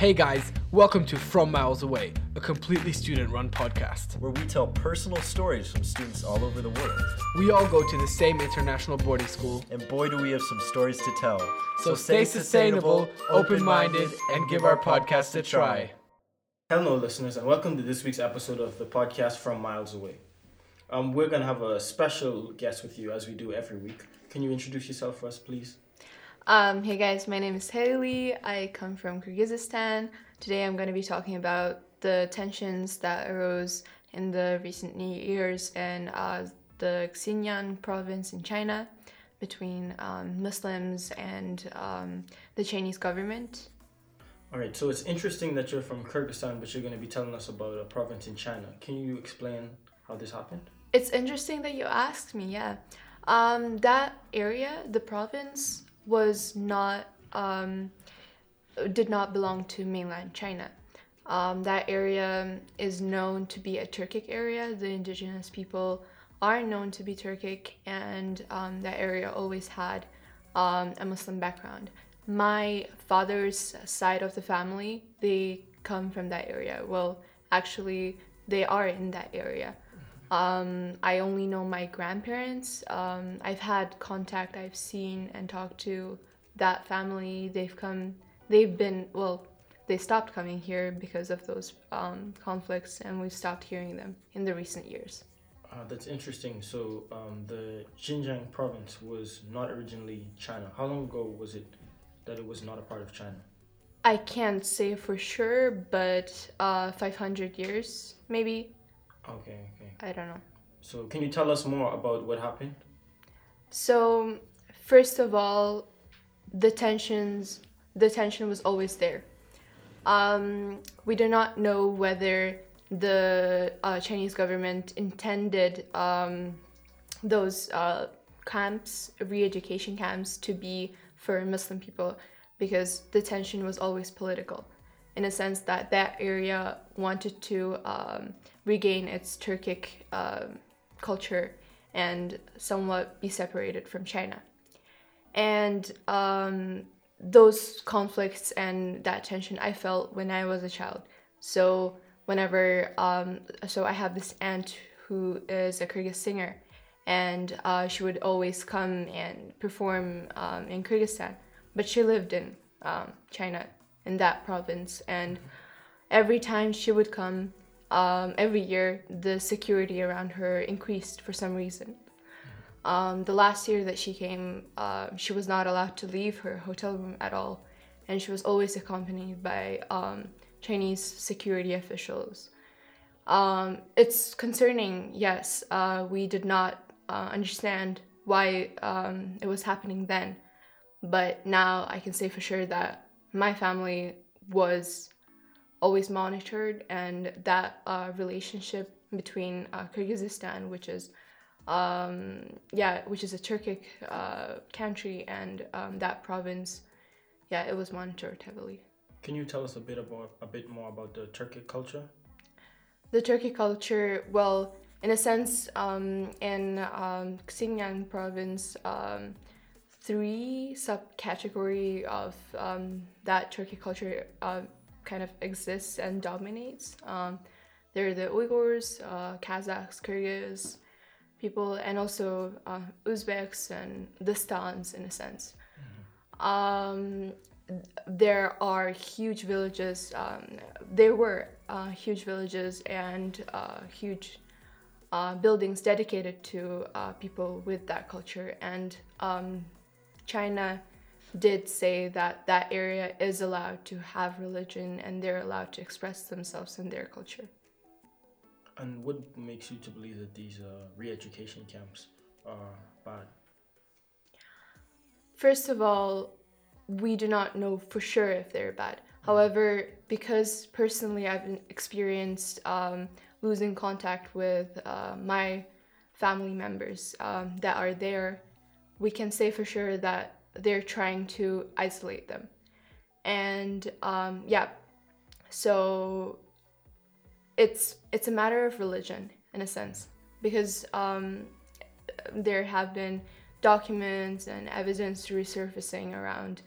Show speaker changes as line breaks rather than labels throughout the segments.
Hey guys, welcome to From Miles Away, a completely student run podcast.
where we tell personal stories from students all over the world.
We all go to the same international boarding school,
And boy, do we have some stories to tell.
so stay sustainable, open minded, and give our podcast a try.
Hello, listeners, and welcome to this week's episode of the podcast from Miles Away. Um, we're gonna have a special guest with you as we do every week. Can you introduce yourself for us, please?
Um, hey guys, my name is Haley. I come from Kyrgyzstan. Today I'm going to be talking about the tensions that arose in the recent years in uh, the Xinjiang province in China between um, Muslims and um, the Chinese government.
All right, so it's interesting that you're from Kyrgyzstan, but you're gonna be telling us about a province in China. Can you explain how this happened?
It's interesting that you asked me, yeah. Um, that area, the province, was not, um, did not belong to mainland China. Um, that area is known to be a Turkic area. The indigenous people are known to be Turkic, and um, that area always had um, a Muslim background. My father's side of the family, they come from that area. Well, actually, they are in that area. Um, I only know my grandparents. Um, I've had contact, I've seen and talked to that family. They've come, they've been, well, they stopped coming here because of those um, conflicts, and we've stopped hearing them in the recent years.
Uh, that's interesting. So um, the Xinjiang province was not originally China. How long ago was it that it was not a part of China?
I can't say for sure, but uh, 500 years, maybe.
Okay, okay.
I don't know.
So can you tell us more about what happened?
So, first of all, the tensions, the tension was always there. Um, we do not know whether the uh, Chinese government intended um, those uh, camps, re-education camps, to be for Muslim people, because the tension was always political, in a sense that that area wanted to um, regain its Turkic um culture and somewhat be separated from China. And um, those conflicts and that tension I felt when I was a child. So whenever, um, so I have this aunt who is a Kyrgyz singer, and uh, she would always come and perform um, in Kyrgyzstan, but she lived in China, in that province, and every time she would come, um, every year the security around her increased for some reason. Um, the last year that she came, uh, she was not allowed to leave her hotel room at all, and she was always accompanied by um, Chinese security officials. Um, it's concerning, yes. Uh, we did not uh, understand why um, it was happening then, but now I can say for sure that my family was always monitored, and that uh, relationship between uh, Kyrgyzstan, which is um, yeah, which is a Turkic uh, country, and um, that province, yeah, it was monitored heavily.
Can you tell us a bit about a bit more about the Turkic culture?
The Turkic culture, well, in a sense, um, in um, Xinjiang province, um, three subcategory of um, that Turkic culture uh, kind of exists and dominates. Um, they're the Uyghurs, uh, Kazakhs, Kyrgyz people, and also uh, Uzbeks and the Stans in a sense. Um, there are huge villages. Um, there were uh, huge villages and uh, huge uh, buildings dedicated to uh, people with that culture. And um, China did say that that area is allowed to have religion and they're allowed to express themselves in their culture.
And what makes you to believe that these uh, re-education camps are bad?
First of all, we do not know for sure if they're bad. However, because personally I've experienced um, losing contact with uh, my family members um, that are there, we can say for sure that they're trying to isolate them. And um, yeah, so it's it's a matter of religion in a sense because um, there have been documents and evidence resurfacing around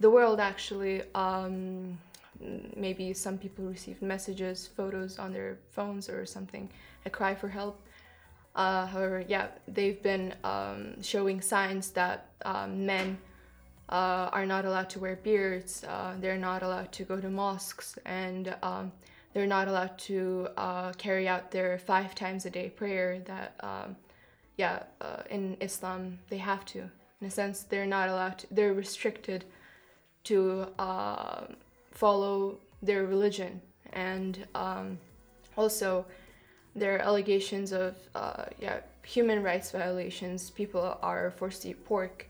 the world actually um, maybe some people received messages, photos on their phones or something, a cry for help. Uh, however, yeah, they've been um, showing signs that um, men uh, are not allowed to wear beards, uh, they're not allowed to go to mosques, and um, they're not allowed to uh, carry out their five times a day prayer that, um, yeah, uh, in Islam they have to. In a sense, they're not allowed to, they're restricted to uh, follow their religion. And um, also, there are allegations of uh, yeah, human rights violations. People are forced to eat pork.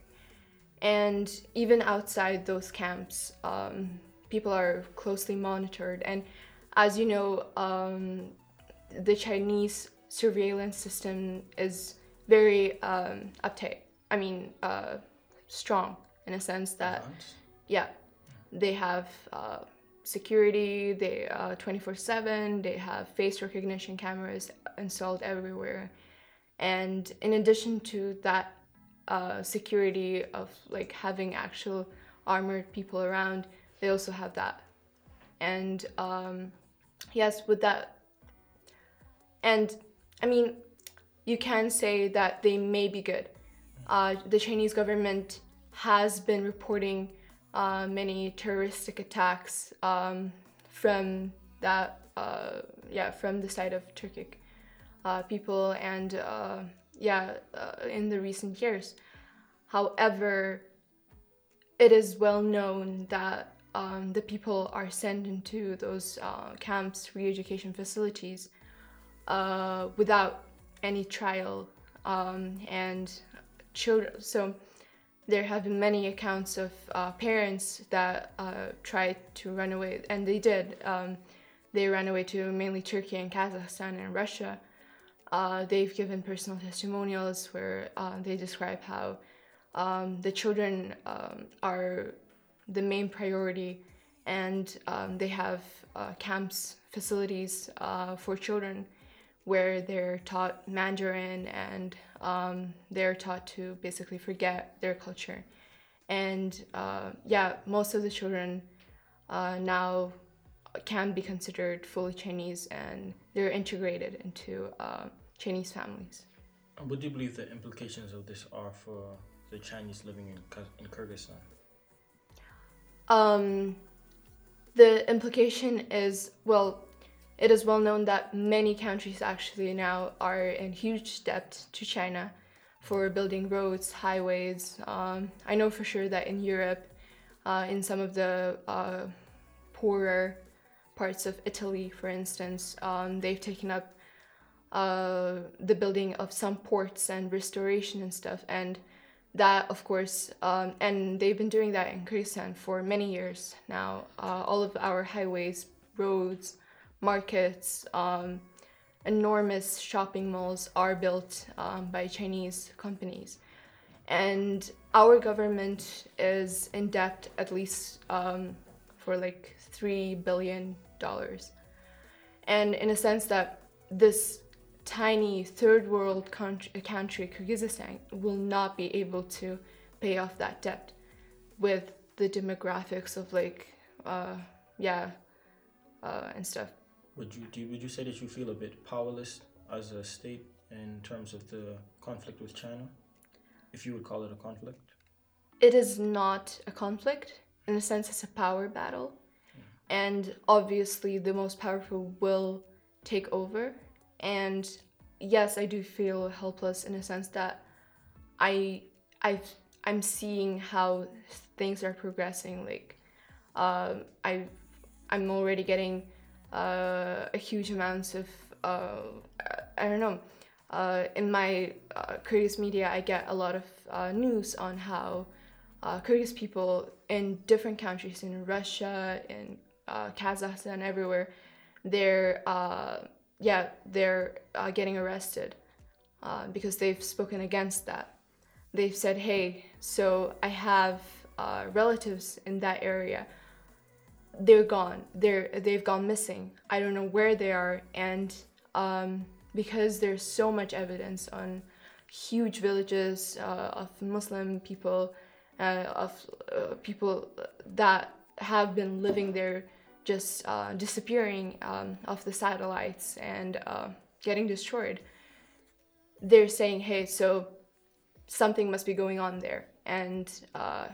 And even outside those camps, um, people are closely monitored. And as you know, um, the Chinese surveillance system is very um, uptight. I mean, uh, strong in a sense that, yeah, they have uh, security, they uh, 24/7, they have face recognition cameras installed everywhere, and in addition to that uh, security of like having actual armored people around, they also have that, and um, yes, with that, and I mean, you can say that they may be good. Uh, the Chinese government has been reporting uh, many terroristic attacks um, from that, uh, yeah, from the side of Turkic uh, people, and uh, yeah, uh, in the recent years. However, it is well known that um, the people are sent into those uh, camps, re-education facilities, without any trial, um, and children. So there have been many accounts of uh, parents that uh, tried to run away, and they did. Um, they ran away to mainly Turkey and Kazakhstan and Russia. Uh, they've given personal testimonials where uh, they describe how um, the children um, are the main priority, and um, they have uh, camps, facilities uh, for children where they're taught Mandarin and um, they're taught to basically forget their culture. And uh, yeah, most of the children uh, now can be considered fully Chinese and they're integrated into uh, Chinese families.
And what do you believe the implications of this are for the Chinese living in, in Kyrgyzstan?
Um, the implication is well, it is well known that many countries actually now are in huge debt to China for building roads, highways. Um, I know for sure that in Europe, uh, in some of the uh, poorer parts of Italy, for instance, um, they've taken up uh, the building of some ports and restoration and stuff. And that, of course, um, and they've been doing that in Kyrgyzstan for many years now. Uh, all of our highways, roads, markets, um, enormous shopping malls are built um, by Chinese companies. And our government is in debt at least um, for like $3 billion. And in a sense that this tiny third world country, Kyrgyzstan, will not be able to pay off that debt with the demographics of like, uh, yeah, uh, and stuff.
Would you, do you would you say that you feel a bit powerless as a state in terms of the conflict with China, if you would call it a conflict?
It is not a conflict. In a sense, it's a power battle. And obviously, the most powerful will take over. And yes, I do feel helpless in a sense that I, I, I'm seeing how things are progressing. Like, um, I, I'm already getting uh, a huge amounts of uh, I don't know. Uh, in my uh, Kyrgyz media, I get a lot of uh, news on how uh, Kyrgyz people in different countries, in Russia, in uh, Kazakhstan, everywhere, they're uh, yeah they're uh, getting arrested uh, because they've spoken against that. They've said, "Hey, so I have uh, relatives in that area. They're gone. They're they've gone missing. I don't know where they are." And um, because there's so much evidence on huge villages uh, of Muslim people, uh, of uh, people that have been living there just uh, disappearing um, off the satellites and uh, getting destroyed. They're saying, hey, so something must be going on there, and uh,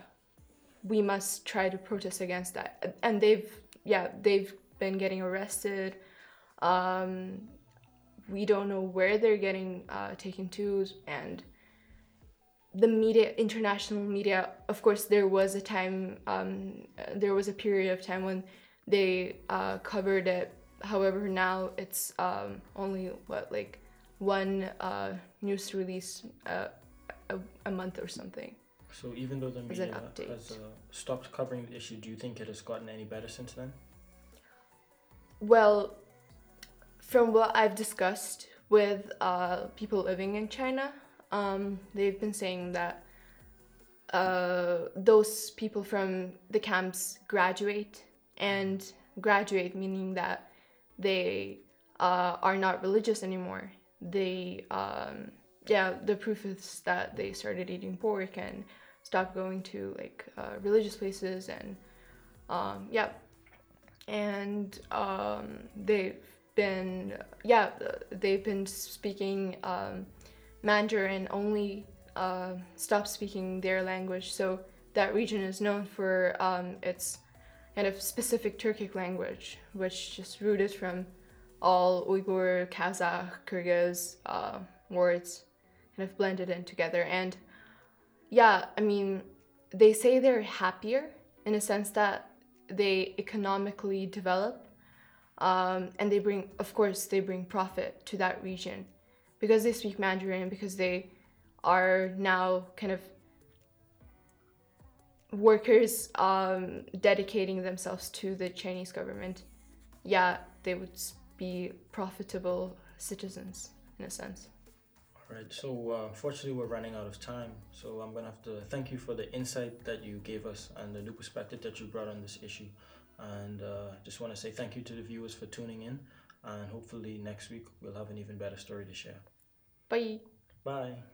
we must try to protest against that. And they've, yeah, they've been getting arrested. Um, we don't know where they're getting uh, taken to, and the media, international media, of course, there was a time, um, there was a period of time when they uh, covered it. However, now it's um, only what like one uh, news release uh, a, a month or something.
So even though the media has uh, stopped covering the issue, do you think it has gotten any better since then?
Well, from what I've discussed with uh, people living in China, um, they've been saying that uh, those people from the camps graduate, and graduate meaning that they uh, are not religious anymore. They, um, yeah, the proof is that they started eating pork and stopped going to like uh, religious places, and um, yeah, and um, they've been yeah they've been speaking um, Mandarin only uh, stopped speaking their language. So that region is known for um, its kind of specific Turkic language which just rooted from all Uyghur, Kazakh, Kyrgyz uh, words kind of blended in together. And yeah I mean they say they're happier in a sense that they economically develop um, and they bring of course they bring profit to that region. Because they speak mandarin because they are now kind of workers um, dedicating themselves to the chinese government yeah they would be profitable citizens in a sense
right. So uh, unfortunately, we're running out of time. So I'm gonna have to thank you for the insight that you gave us and the new perspective that you brought on this issue. And uh, just want to say thank you to the viewers for tuning in. And hopefully next week we'll have an even better story to share.
bye
Bye.